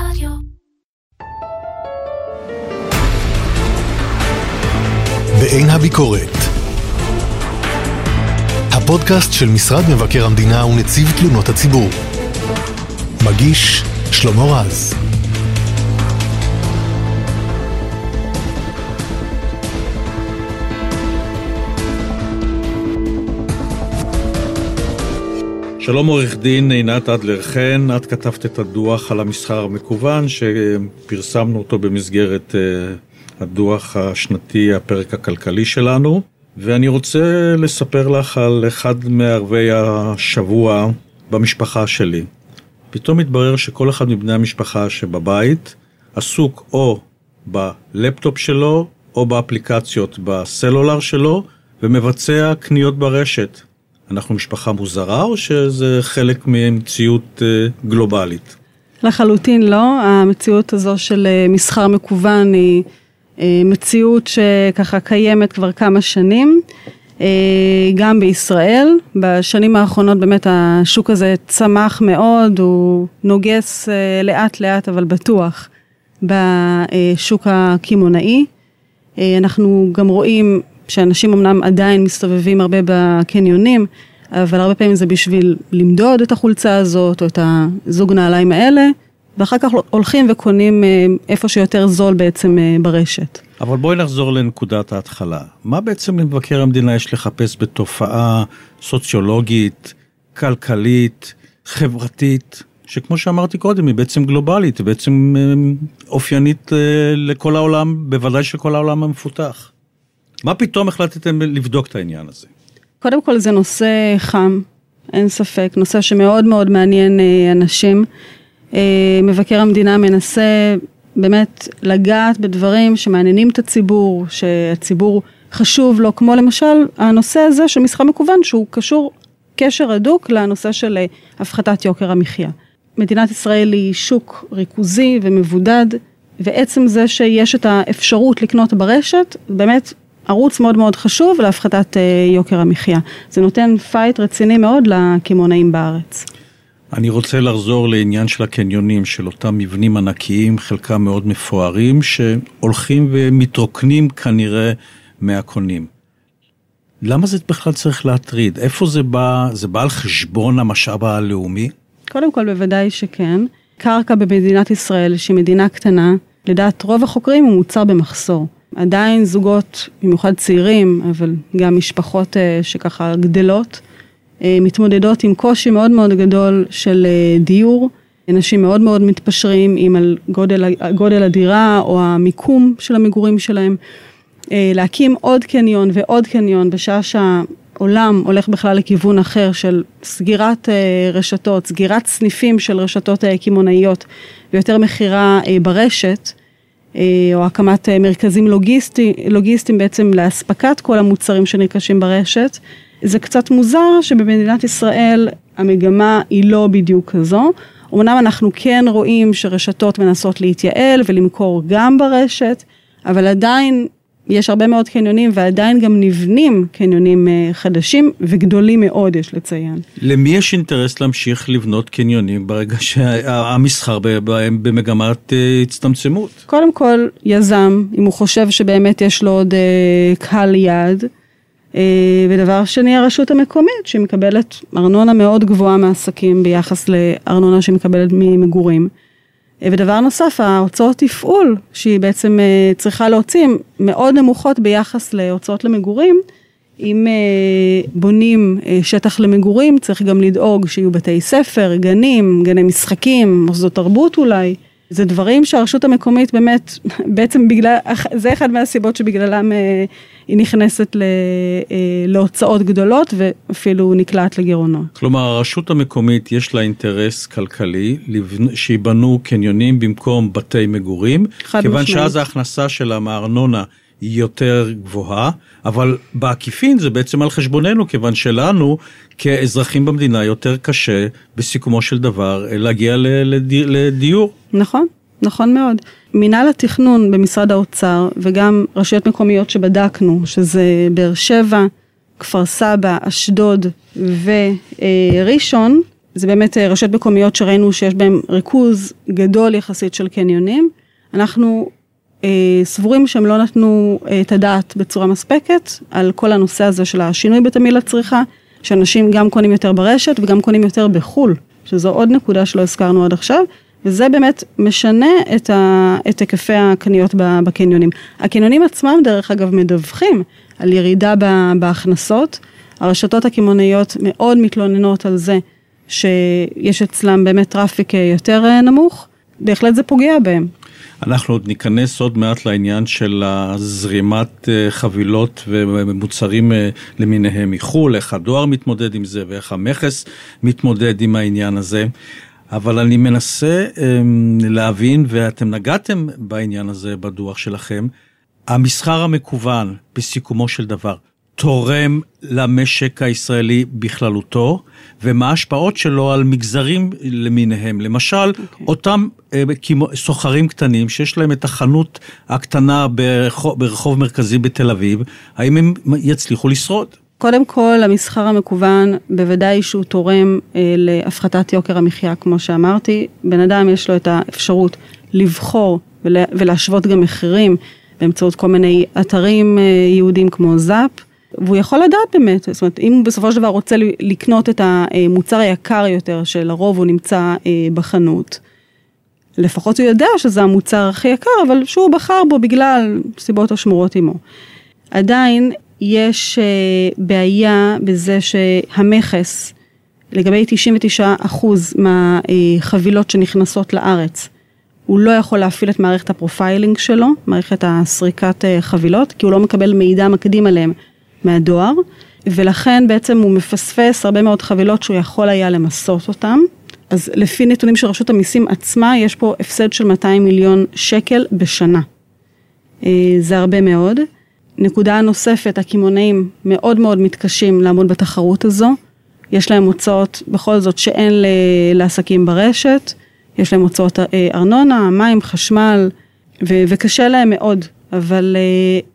רדיו. בעין הביקורת. הפודקאסט של משרד מבקר המדינה ונציב תלונות הציבור. מגיש שלמה רז. שלום עורך דין עינת אדלר חן, את כתבת את הדוח על המסחר המקוון שפרסמנו אותו במסגרת אה, הדוח השנתי, הפרק הכלכלי שלנו, ואני רוצה לספר לך על אחד מערבי השבוע במשפחה שלי. פתאום התברר שכל אחד מבני המשפחה שבבית עסוק או בלפטופ שלו או באפליקציות בסלולר שלו ומבצע קניות ברשת. אנחנו משפחה מוזרה או שזה חלק ממציאות אה, גלובלית? לחלוטין לא, המציאות הזו של אה, מסחר מקוון היא אה, מציאות שככה קיימת כבר כמה שנים, גם בישראל. בשנים האחרונות באמת השוק הזה צמח מאוד, הוא נוגס לאט לאט אבל בטוח בשוק הקמעונאי. אנחנו גם רואים שאנשים אמנם עדיין מסתובבים הרבה בקניונים, אבל הרבה פעמים זה בשביל למדוד את החולצה הזאת או את הזוג נעליים האלה, ואחר כך הולכים וקונים אה, איפה שיותר זול בעצם אה, ברשת. אבל בואי נחזור לנקודת ההתחלה. מה בעצם למבקר המדינה יש לחפש בתופעה סוציולוגית, כלכלית, חברתית, שכמו שאמרתי קודם, היא בעצם גלובלית, היא בעצם אה, אופיינית לכל העולם, בוודאי של כל העולם המפותח. מה פתאום החלטתם לבדוק את העניין הזה? קודם כל זה נושא חם, אין ספק, נושא שמאוד מאוד מעניין אה, אנשים. אה, מבקר המדינה מנסה באמת לגעת בדברים שמעניינים את הציבור, שהציבור חשוב לו, כמו למשל הנושא הזה של מסחר מקוון, שהוא קשור קשר הדוק לנושא של אה, הפחתת יוקר המחיה. מדינת ישראל היא שוק ריכוזי ומבודד, ועצם זה שיש את האפשרות לקנות ברשת, באמת ערוץ מאוד מאוד חשוב להפחתת אה, יוקר המחיה. זה נותן fight רציני מאוד לקמעונאים בארץ. אני רוצה לחזור לעניין של הקניונים, של אותם מבנים ענקיים, חלקם מאוד מפוארים, שהולכים ומתרוקנים כנראה מהקונים. למה זה בכלל צריך להטריד? איפה זה בא? זה בא על חשבון המשאב הלאומי? קודם כל, בוודאי שכן. קרקע במדינת ישראל, שהיא מדינה קטנה, לדעת רוב החוקרים הוא מוצר במחסור. עדיין זוגות, במיוחד צעירים, אבל גם משפחות אה, שככה גדלות, אה, מתמודדות עם קושי מאוד מאוד גדול של אה, דיור. אנשים מאוד מאוד מתפשרים עם על גודל, גודל הדירה או המיקום של המגורים שלהם. להקים עוד קניון ועוד קניון בשעה שהעולם הולך בכלל לכיוון אחר של סגירת רשתות, סגירת סניפים של רשתות קמעונאיות ויותר מכירה ברשת. אה, או הקמת אה, מרכזים לוגיסטי, לוגיסטיים בעצם לאספקת כל המוצרים שנרכשים ברשת. זה קצת מוזר שבמדינת ישראל המגמה היא לא בדיוק כזו. אמנם אנחנו כן רואים שרשתות מנסות להתייעל ולמכור גם ברשת, אבל עדיין יש הרבה מאוד קניונים ועדיין גם נבנים קניונים אה, חדשים וגדולים מאוד יש לציין. למי יש אינטרס להמשיך לבנות קניונים ברגע שהמסחר בהם במגמת אה, הצטמצמות? קודם כל יזם, אם הוא חושב שבאמת יש לו עוד אה, קהל יעד. ודבר שני הרשות המקומית שמקבלת ארנונה מאוד גבוהה מעסקים ביחס לארנונה שמקבלת ממגורים. ודבר נוסף, ההוצאות תפעול שהיא בעצם אה, צריכה להוציא מאוד נמוכות ביחס להוצאות למגורים. אם אה, בונים אה, שטח למגורים צריך גם לדאוג שיהיו בתי ספר, גנים, גני משחקים, מוסדות תרבות אולי. זה דברים שהרשות המקומית באמת, בעצם בגלל, זה אחד מהסיבות שבגללם אה, היא נכנסת ל, אה, להוצאות גדולות ואפילו נקלעת לגירעונות. כלומר, הרשות המקומית יש לה אינטרס כלכלי שיבנו קניונים במקום בתי מגורים, כיוון משמעית. שאז ההכנסה שלה מארנונה היא יותר גבוהה, אבל בעקיפין זה בעצם על חשבוננו, כיוון שלנו כאזרחים במדינה יותר קשה בסיכומו של דבר להגיע לדיור. נכון, נכון מאוד. מינהל התכנון במשרד האוצר וגם רשויות מקומיות שבדקנו, שזה באר שבע, כפר סבא, אשדוד וראשון, זה באמת רשויות מקומיות שראינו שיש בהן ריכוז גדול יחסית של קניונים. אנחנו אה, סבורים שהם לא נתנו אה, את הדעת בצורה מספקת על כל הנושא הזה של השינוי בתמהיל הצריכה, שאנשים גם קונים יותר ברשת וגם קונים יותר בחו"ל, שזו עוד נקודה שלא הזכרנו עד עכשיו, וזה באמת משנה את, ה, את היקפי הקניות בקניונים. הקניונים עצמם דרך אגב מדווחים על ירידה בהכנסות, הרשתות הקמעונאיות מאוד מתלוננות על זה שיש אצלם באמת traffic יותר נמוך, בהחלט זה פוגע בהם. אנחנו עוד ניכנס עוד מעט לעניין של הזרימת אה, חבילות ומוצרים אה, למיניהם מחו"ל, איך הדואר מתמודד עם זה ואיך המכס מתמודד עם העניין הזה. אבל אני מנסה אמ, להבין, ואתם נגעתם בעניין הזה בדוח שלכם, המסחר המקוון, בסיכומו של דבר, תורם למשק הישראלי בכללותו, ומה ההשפעות שלו על מגזרים למיניהם. למשל, okay. אוקיי. אותם אה, סוחרים קטנים שיש להם את החנות הקטנה ברחוב, ברחוב מרכזי בתל אביב, האם הם יצליחו לשרוד? קודם כל, המסחר המקוון, בוודאי שהוא תורם אה, להפחתת יוקר המחיה, כמו שאמרתי. בן אדם יש לו את האפשרות לבחור ולה, ולהשוות גם מחירים באמצעות כל מיני אתרים אה, יהודים כמו זאפ. והוא יכול לדעת באמת, זאת אומרת, אם הוא בסופו של דבר רוצה לקנות את המוצר היקר יותר, שלרוב הוא נמצא אה, בחנות, לפחות הוא יודע שזה המוצר הכי יקר, אבל שהוא בחר בו בגלל סיבות השמורות עמו. עדיין יש אה, בעיה בזה שהמכס, לגבי 99% מהחבילות שנכנסות לארץ, הוא לא יכול להפעיל את מערכת ה profiling שלו, מערכת הסריקת אה, חבילות, כי הוא לא מקבל מידע מקדים עליהם מהדואר, ולכן בעצם הוא מפספס הרבה מאוד חבילות שהוא יכול היה למסות אותן. אז לפי נתונים של רשות המיסים עצמה, יש פה הפסד של 200 מיליון שקל בשנה. אה, זה הרבה מאוד. נקודה נוספת, הקמעונאים מאוד מאוד מתקשים לעמוד בתחרות הזו. יש להם הוצאות בכל זאת שאין לעסקים ברשת, יש להם הוצאות אה, ארנונה, מים, חשמל, ו- וקשה להם מאוד אבל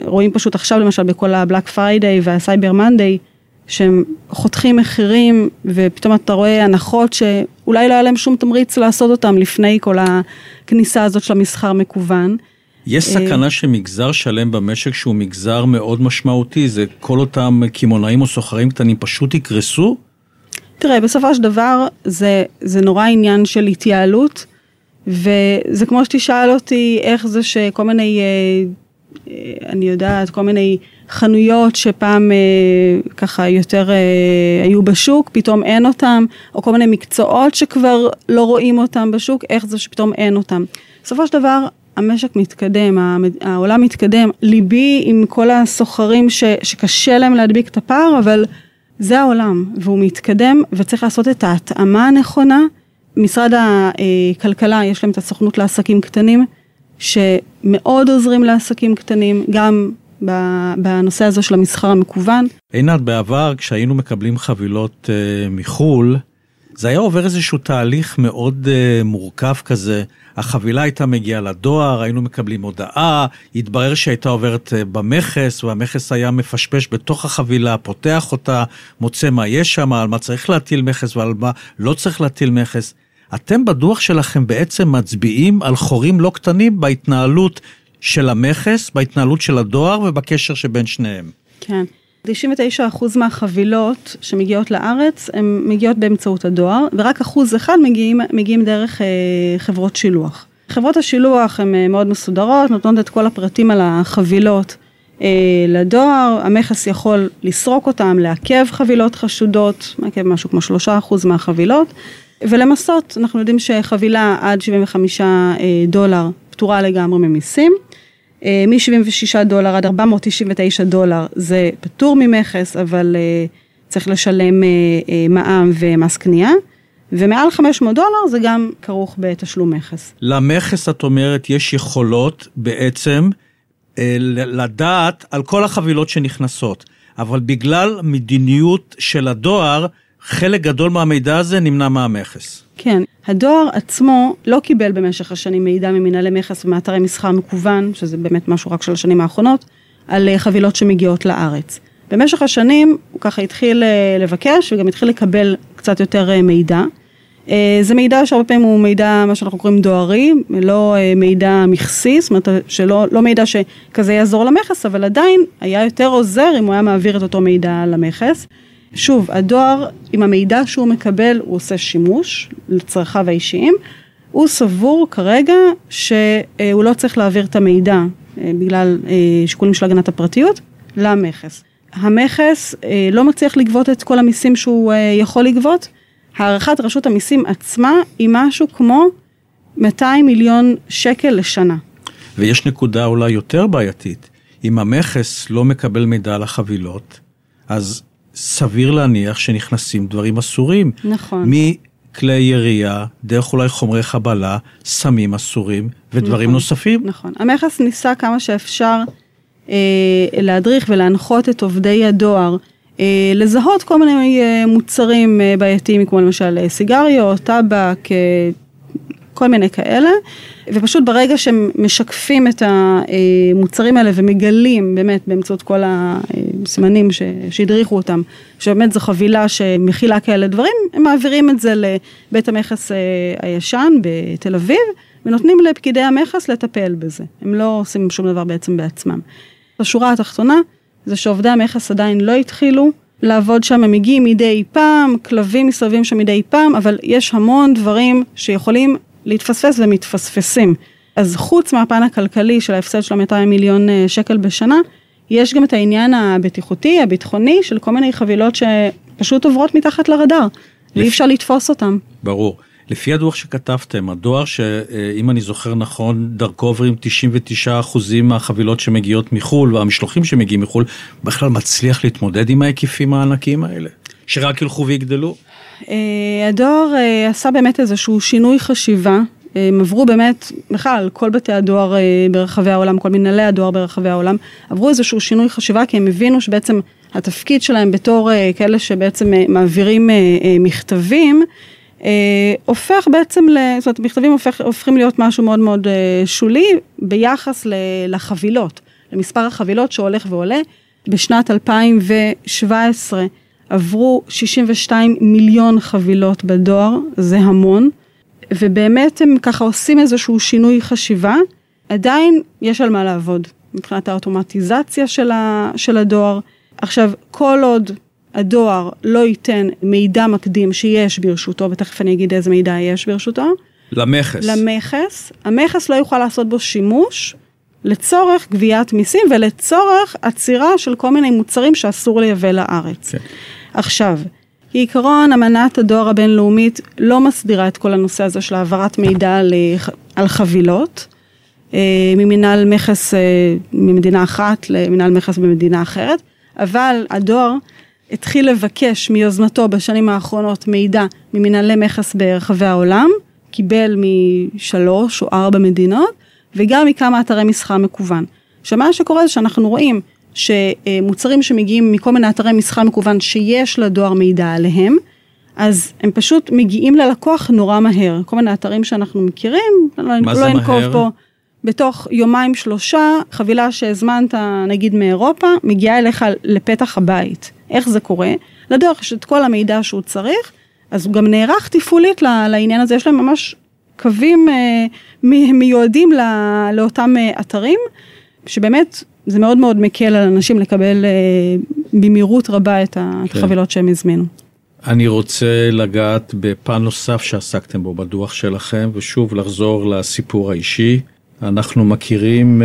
אה, רואים פשוט עכשיו למשל בכל ה Black Friday וה Cyber Monday, שהם חותכים מחירים ופתאום אתה רואה הנחות שאולי לא היה להם שום תמריץ לעשות אותם לפני כל הכניסה הזאת של המסחר מקוון. יש אה, סכנה שמגזר שלם במשק שהוא מגזר מאוד משמעותי, זה כל אותם קמעונאים או סוחרים קטנים פשוט יקרסו? תראה, בסופו של דבר זה, זה נורא עניין של התייעלות. וזה כמו שתשאל אותי איך זה שכל מיני, אה, אה, אני יודעת, כל מיני חנויות שפעם אה, ככה יותר היו בשוק, פתאום אין אותם, או כל מיני מקצועות שכבר לא רואים אותם בשוק, איך זה שפתאום אין אותם. בסופו של דבר, המשק מתקדם, העולם מתקדם, ליבי עם כל הסוחרים ש, שקשה להם להדביק את הפער, אבל זה העולם, והוא מתקדם, וצריך לעשות את ההתאמה הנכונה. משרד הכלכלה, יש להם את הסוכנות לעסקים קטנים, שמאוד עוזרים לעסקים קטנים, גם בנושא הזה של המסחר המקוון. עינת, בעבר כשהיינו מקבלים חבילות uh, מחו"ל, זה היה עובר איזשהו תהליך מאוד uh, מורכב כזה. החבילה הייתה מגיעה לדואר, היינו מקבלים הודעה, התברר שהייתה עוברת uh, במכס, והמכס היה מפשפש בתוך החבילה, פותח אותה, מוצא מה יש שם, על מה צריך להטיל מכס ועל מה לא צריך להטיל מכס. אתם בדוח שלכם בעצם מצביעים על חורים לא קטנים בהתנהלות של המכס, בהתנהלות של הדואר ובקשר שבין שניהם. כן. 99% מהחבילות שמגיעות לארץ, הן מגיעות באמצעות הדואר, ורק אחוז אחד מגיעים, מגיעים דרך אה, חברות שילוח. חברות השילוח הן אה, מאוד מסודרות, נותנות את כל הפרטים על החבילות אה, לדואר, המכס יכול לסרוק אותם, לעכב חבילות חשודות, מעכב משהו כמו 3% מהחבילות, ולמסות, אנחנו יודעים שחבילה עד 75 אה, דולר פטורה לגמרי ממיסים. אה, מ-76 דולר עד 499 דולר זה פטור ממכס, אבל אה, צריך לשלם מע"מ ומס קנייה. ומעל 500 דולר זה גם כרוך בתשלום מכס. למכס את אומרת יש יכולות בעצם לדעת על כל החבילות שנכנסות, אבל בגלל מדיניות של הדואר חלק גדול מהמידע הזה נמנע מהמכס. כן, הדואר עצמו לא קיבל במשך השנים מידע ממנהלי מכס ומאתרי מסחר מקוון, שזה באמת משהו רק של השנים האחרונות, על אה, חבילות שמגיעות לארץ. במשך השנים הוא ככה התחיל אה, לבקש וגם התחיל לקבל קצת יותר אה, מידע. זה מידע שהרבה פעמים הוא מידע, מה שאנחנו קוראים דוארי, לא מידע מכסי, זאת אומרת שלא לא מידע שכזה יעזור למכס, אבל עדיין היה יותר עוזר אם הוא היה מעביר את אותו מידע למכס. שוב, הדואר, עם המידע שהוא מקבל, הוא עושה שימוש לצרכיו האישיים. הוא סבור כרגע שהוא לא צריך להעביר את המידע בגלל שיקולים של הגנת הפרטיות למכס. המכס לא מצליח לגבות את כל המיסים שהוא יכול לגבות, הערכת רשות המיסים עצמה היא משהו כמו 200 מיליון שקל לשנה. ויש נקודה אולי יותר בעייתית. אם המכס לא מקבל מידע על החבילות, אז סביר להניח שנכנסים דברים אסורים. נכון. מכלי ירייה, דרך אולי חומרי חבלה, סמים אסורים ודברים נכון, נוספים. נכון. המכס ניסה כמה שאפשר אה, להדריך ולהנחות את עובדי הדואר אה, לזהות כל מיני אה, מוצרים אה, בעייתיים כמו למשל סיגריות, טבק, כל מיני כאלה, ופשוט ברגע שהם משקפים את המוצרים האלה ומגלים באמת באמצעות כל הסימנים שהדריכו אותם, שבאמת זו חבילה שמכילה כאלה דברים, הם מעבירים את זה לבית המכס הישן בתל אביב, ונותנים לפקידי המכס לטפל בזה, הם לא עושים שום דבר בעצם בעצמם. בשורה התחתונה, זה שעובדי המכס עדיין לא התחילו לעבוד שם, הם מגיעים מדי פעם, כלבים מסתובבים שם מדי פעם, אבל יש המון דברים שיכולים להתפספס ומתפספסים. אז חוץ מהפן הכלכלי של ההפסד של 200 מיליון אה, שקל בשנה, יש גם את העניין הבטיחותי, הביטחוני, של כל מיני חבילות שפשוט עוברות מתחת לרדאר, לפ... ואי אפשר לתפוס אותן. ברור. לפי הדוח שכתבתם, הדואר שאם אני זוכר נכון, דרכו עוברים 99% מהחבילות שמגיעות מחו"ל והמשלוחים שמגיעים מחו"ל, בכלל מצליח להתמודד עם ההיקפים הענקיים האלה, שרק ילכו ויגדלו? אה, הדואר אה, עשה באמת איזשהו שינוי חשיבה. הם עברו באמת, בכלל, כל בתי הדואר אה, ברחבי העולם, כל מנהלי הדואר ברחבי העולם, עברו איזשהו שינוי חשיבה כי הם הבינו שבעצם התפקיד שלהם בתור כאלה שבעצם מעבירים מכתבים, אה, הופך בעצם, זאת אומרת, מכתבים הופך, הופכים להיות משהו מאוד מאוד אה, שולי ביחס לחבילות, למספר החבילות שהולך ועולה. בשנת 2017 עברו 62 מיליון חבילות בדואר, זה המון, ובאמת הם ככה עושים איזשהו שינוי חשיבה, עדיין יש על מה לעבוד מבחינת האוטומטיזציה של, ה, של הדואר. עכשיו, כל עוד הדואר לא ייתן מידע מקדים שיש ברשותו, ותכף אני אגיד איזה מידע יש ברשותו. למכס. למכס. המכס לא יוכל לעשות בו שימוש לצורך גביית מיסים ולצורך עצירה של כל מיני מוצרים שאסור לייבא לארץ. כן. עכשיו, כעיקרון אמנת הדואר הבינלאומית לא מסדירה את כל הנושא הזה של העברת מידע על חבילות. אה, ממנהל מכס אה, ממדינה אחת למנהל מכס במדינה אחרת, אבל הדואר התחיל לבקש מיוזמתו בשנים האחרונות מידע ממנהלי מכס ברחבי העולם, קיבל משלוש או ארבע מדינות, וגם מכמה אתרי מסחר מקוון. עכשיו מה שקורה זה שאנחנו רואים שמוצרים שמגיעים מכל מיני אתרי מסחר מקוון שיש לדואר מידע עליהם, אז הם פשוט מגיעים ללקוח נורא מהר. כל מיני אתרים שאנחנו מכירים, לא, לא זה מהר? פה. בתוך יומיים שלושה, חבילה שהזמנת נגיד מאירופה, מגיעה אליך לפתח הבית. איך זה קורה? לדואר יש את כל המידע שהוא צריך, אז הוא גם נערך תפעולית לעניין הזה, יש להם ממש קווים אה, מיועדים לאותם אה, אתרים, שבאמת זה מאוד מאוד מקל על אנשים לקבל אה, במהירות רבה את כן. החבילות שהם הזמינו. אני רוצה לגעת בפן נוסף שעסקתם בו בדוח שלכם, ושוב לחזור לסיפור האישי. אנחנו מכירים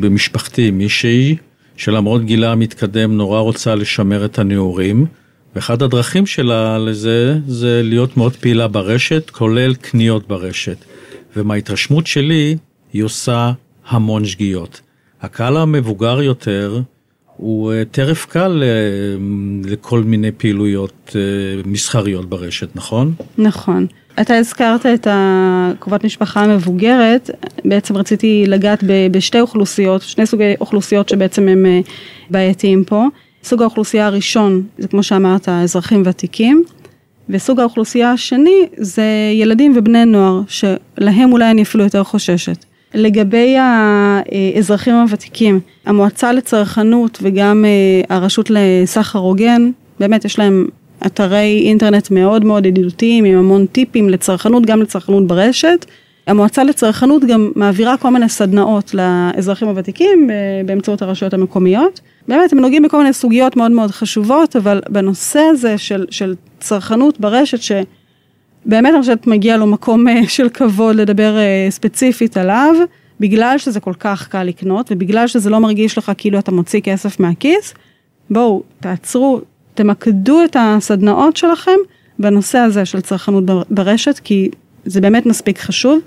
במשפחתי מישהי שלמרות גילה המתקדם נורא רוצה לשמר את הנעורים. ואחד הדרכים שלה לזה זה להיות מאוד פעילה ברשת, כולל קניות ברשת. ומההתרשמות שלי, היא עושה המון שגיאות. הקהל המבוגר יותר הוא אה, טרף קל אה, לכל מיני פעילויות אה, מסחריות ברשת, נכון? נכון. אתה הזכרת את הקרובת משפחה המבוגרת, בעצם רציתי לגעת בשתי אוכלוסיות, שני סוגי אוכלוסיות שבעצם הם בעייתיים פה. סוג האוכלוסייה הראשון זה כמו שאמרת אזרחים ותיקים, וסוג האוכלוסייה השני זה ילדים ובני נוער, שלהם אולי אני אפילו יותר חוששת. לגבי האזרחים הוותיקים, המועצה לצרכנות וגם אה, הרשות לסחר הוגן, באמת יש להם אתרי אינטרנט מאוד מאוד ידידותיים עם המון טיפים לצרכנות, גם לצרכנות ברשת. המועצה לצרכנות גם מעבירה כל מיני סדנאות לאזרחים הוותיקים באמצעות הרשויות המקומיות. באמת, הם נוגעים בכל מיני סוגיות מאוד מאוד חשובות, אבל בנושא הזה של, של צרכנות ברשת, שבאמת אני חושבת מגיע לו מקום אה, של כבוד לדבר אה, ספציפית עליו, בגלל שזה כל כך קל לקנות, ובגלל שזה לא מרגיש לך כאילו אתה מוציא כסף מהכיס, בואו, תעצרו, תמקדו את הסדנאות שלכם בנושא הזה של צרכנות ברשת, כי זה באמת מספיק חשוב.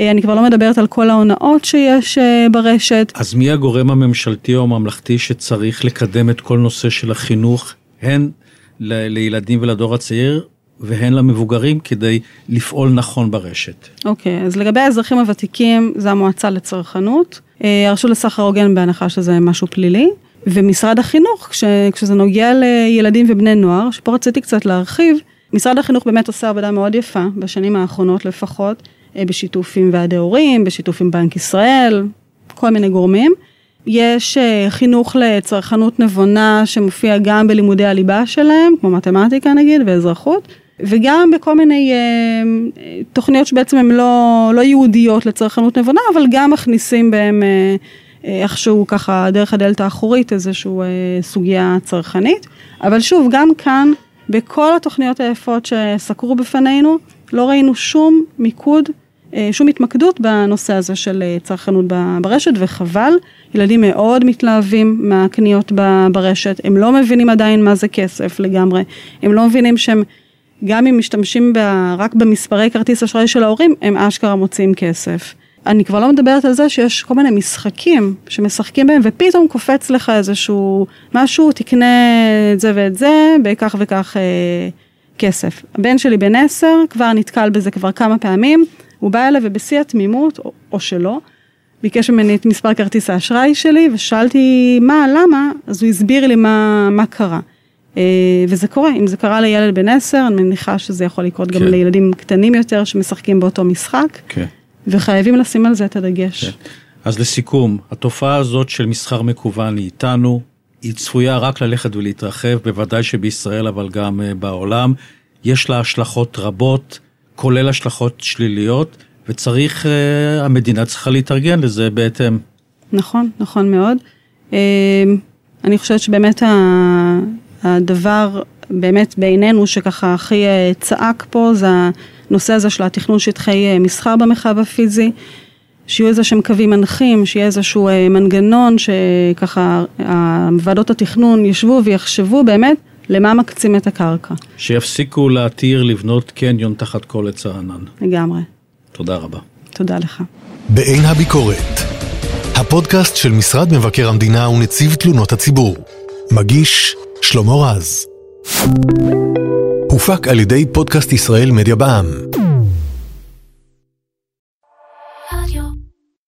אה, אני כבר לא מדברת על כל ההונאות שיש אה, ברשת. אז מי הגורם הממשלתי או הממלכתי שצריך לקדם את כל נושא של החינוך, הן ל- לילדים ולדור הצעיר, והן למבוגרים כדי לפעול נכון ברשת. אוקיי, okay, אז לגבי האזרחים הוותיקים, זה המועצה לצרכנות. אה, הרשות לסחר הוגן בהנחה שזה משהו פלילי. ומשרד החינוך, כש, כשזה נוגע לילדים ובני נוער, שפה רציתי קצת להרחיב, משרד החינוך באמת עושה עבודה מאוד יפה, בשנים האחרונות לפחות, בשיתוף עם ועדי הורים, בשיתוף עם בנק ישראל, כל מיני גורמים. יש אה, חינוך לצרכנות נבונה שמופיע גם בלימודי הליבה שלהם, כמו מתמטיקה נגיד ואזרחות, וגם בכל מיני אה, תוכניות שבעצם הן לא, לא ייעודיות לצרכנות נבונה, אבל גם מכניסים בהם איכשהו ככה דרך הדלת האחורית איזושהי סוגיה צרכנית. אבל שוב, גם כאן, בכל התוכניות היפות שסקרו בפנינו, לא ראינו שום מיקוד אה, שום התמקדות בנושא הזה של אה, צרכנות ברשת וחבל, ילדים מאוד מתלהבים מהקניות ברשת, הם לא מבינים עדיין מה זה כסף לגמרי, הם לא מבינים שהם גם אם משתמשים בה, רק במספרי כרטיס אשראי של ההורים, הם אשכרה מוצאים כסף. אני כבר לא מדברת על זה שיש כל מיני משחקים שמשחקים בהם ופתאום קופץ לך איזשהו משהו, תקנה את זה ואת זה בכך וכך אה, כסף. הבן שלי בן עשר כבר נתקל בזה כבר כמה פעמים. הוא בא אליי ובשיא התמימות, או, או שלא, ביקש ממני את מספר כרטיס האשראי שלי, ושאלתי מה, למה, אז הוא הסביר לי מה, מה קרה. אה, וזה קורה, אם זה קרה לילד בן עשר, אני מניחה שזה יכול לקרות כן. גם לילדים קטנים יותר שמשחקים באותו משחק, כן. וחייבים לשים על זה את הדגש. כן. אז לסיכום, התופעה הזאת של מסחר מקוון היא איתנו, היא צפויה רק ללכת ולהתרחב, בוודאי שבישראל אבל גם אה, בעולם. יש לה השלכות רבות. כולל השלכות שליליות, וצריך, אה, המדינה צריכה להתארגן לזה בהתאם. נכון, נכון מאוד. אה, אני חושבת שבאמת הדבר, באמת בעינינו, שככה הכי אה, צעק פה, זה הנושא הזה של התכנון שטחי מסחר במרחב הפיזי. שיהיו איזה שהם קווים מנחים, שיהיה איזשהו מנגנון שככה ועדות התכנון ישבו ויחשבו באמת למה מקצים את הקרקע. שיפסיקו להתיר לבנות קניון תחת כל עץ הענן. לגמרי. תודה רבה. תודה לך. בעין הביקורת, הפודקאסט של משרד מבקר המדינה ונציב תלונות הציבור. מגיש שלמה רז. הופק על ידי פודקאסט ישראל מדיה בע"מ.